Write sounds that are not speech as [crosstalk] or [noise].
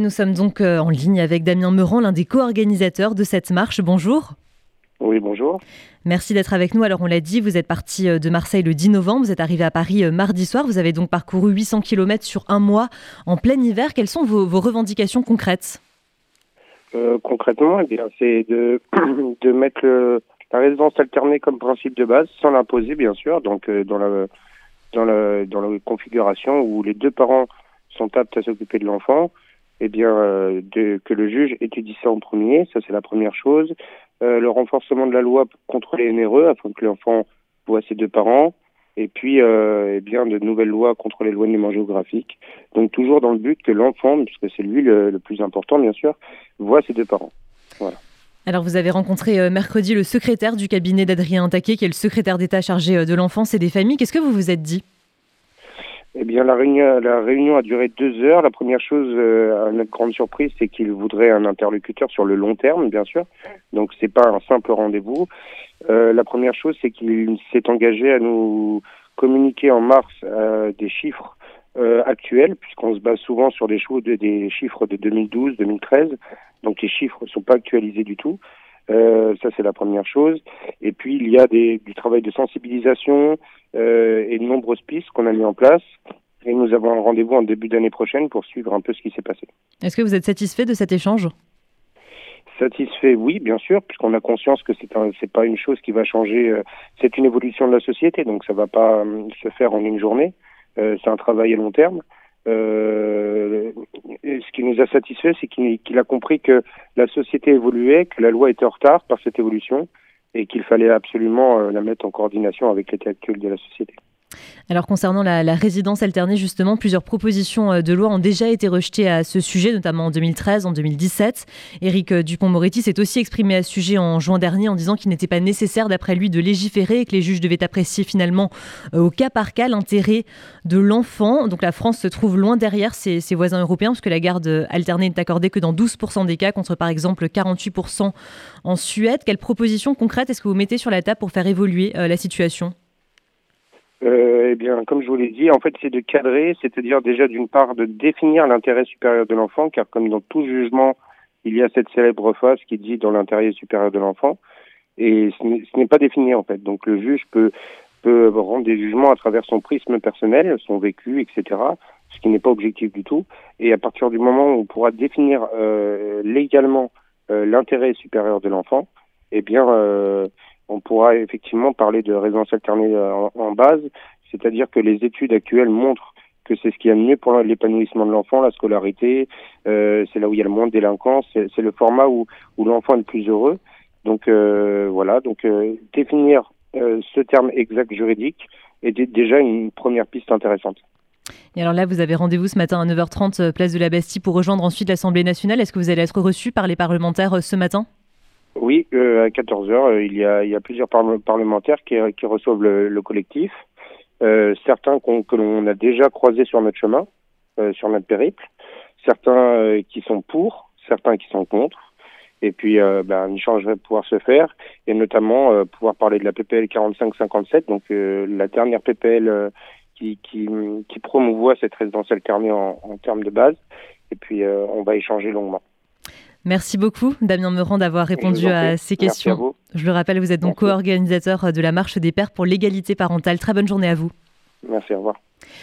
Nous sommes donc euh, en ligne avec Damien Meurant, l'un des co-organisateurs de cette marche. Bonjour. Oui, bonjour. Merci d'être avec nous. Alors, on l'a dit, vous êtes parti euh, de Marseille le 10 novembre, vous êtes arrivé à Paris euh, mardi soir, vous avez donc parcouru 800 km sur un mois en plein hiver. Quelles sont vos, revendications concrètes? Concrètement, eh c'est de, [clears throat] de mettre la résidence alternée comme principe de base, sans l'imposer, bien sûr, donc dans, la, dans, la, dans la configuration où les deux parents sont aptes à s'occuper de l'enfant eh bien, euh, que le juge étudie ça en premier, ça c'est la première chose. Euh, le renforcement de la loi contrôler les NRE afin que l'enfant voit ses deux parents. Et puis, euh, eh bien, de nouvelles lois contre l'éloignement géographique. Donc, toujours dans le but que l'enfant, puisque c'est lui le, plus important, bien sûr, voit ses deux parents. Voilà. Alors, vous avez rencontré mercredi le secrétaire du cabinet d'Adrien Taquet, qui est le secrétaire d'État chargé de l'enfance et des familles. Qu'est-ce que vous vous êtes dit? Eh bien, la réunion, la réunion a duré deux heures. La première chose, euh, à notre grande surprise, c'est qu'il voudrait un interlocuteur sur le long terme, bien sûr. Donc, c'est pas un simple rendez-vous. Euh, la première chose, c'est qu'il s'est engagé à nous communiquer en mars euh, des chiffres euh, actuels, puisqu'on se base souvent sur des, des chiffres de 2012, 2013. Donc, les chiffres ne sont pas actualisés du tout. Euh, ça, c'est la première chose. Et puis, il y a des, du travail de sensibilisation euh, et de nombreuses pistes qu'on a mis en place. Et nous avons un rendez-vous en début d'année prochaine pour suivre un peu ce qui s'est passé. Est-ce que vous êtes satisfait de cet échange? Satisfait, oui, bien sûr, puisqu'on a conscience que c'est c'est pas une chose qui va changer. Euh, c'est une évolution de la société, donc ça va pas se faire en une journée. C'est un travail à long terme. Euh, nous a satisfait, c'est qu'il a compris que la société évoluait, que la loi était en retard par cette évolution et qu'il fallait absolument euh, la mettre en coordination avec l'état actuel de la société. Alors concernant la, résidence alternée, justement, plusieurs propositions euh, de loi ont déjà été rejetées à ce sujet, notamment en 2013, en 2017. Éric euh, Dupont-Moretti s'est aussi exprimé à ce sujet en juin dernier en disant qu'il n'était pas nécessaire, d'après lui, de légiférer et que les juges devaient apprécier finalement euh, au cas par cas l'intérêt de l'enfant. Donc la France se trouve loin derrière ses, voisins européens, parce que la garde alternée n'est accordée que dans 12% des cas, contre par exemple 48% en Suède. Quelles propositions concrètes est-ce que vous mettez sur la table pour faire évoluer la situation? Euh, eh bien, comme je vous l'ai dit, en fait, c'est de cadrer, c'est-à-dire déjà d'une part de définir l'intérêt supérieur de l'enfant, car comme dans tout jugement, il y a cette célèbre phrase qui dit dans l'intérêt supérieur de l'enfant, et ce n'est pas défini en fait. Donc le juge peut peut rendre des jugements à travers son prisme personnel, son vécu, etc., ce qui n'est pas objectif du tout. Et à partir du moment où on pourra définir euh, légalement euh, l'intérêt supérieur de l'enfant, eh bien, euh, on pourra effectivement parler de résidence alternée euh, en, base, c'est-à-dire que les études actuelles montrent que c'est ce qui est mieux pour l'épanouissement de l'enfant, la scolarité, euh, c'est là où il y a le moins de délinquance, c'est le format où, l'enfant est le plus heureux. Donc euh, voilà, donc définir ce terme exact juridique est déjà une première piste intéressante. Et alors là, vous avez rendez-vous ce matin à 9h30, place de la Bastille, pour rejoindre ensuite l'Assemblée nationale. Est-ce que vous allez être reçu par les parlementaires ce matin? Oui, euh, à 14 heures, euh, il y a, il y a plusieurs parlementaires qui, reçoivent le, le collectif. Euh, certains que l'on a déjà croisés sur notre chemin, euh, sur notre périple. Certains qui sont pour, certains qui sont contre. Et puis, ben, un échange va pouvoir se faire, et notamment pouvoir parler de la PPL 4557, donc la dernière PPL qui, promouvoit cette résidence alternée en termes de base. Et puis, on va échanger longuement. Merci beaucoup, Damien Meurant, d'avoir répondu à ces questions. Je le rappelle, vous êtes donc co-organisateur de la Marche des Pères pour l'égalité parentale. Très bonne journée à vous. Merci, au revoir.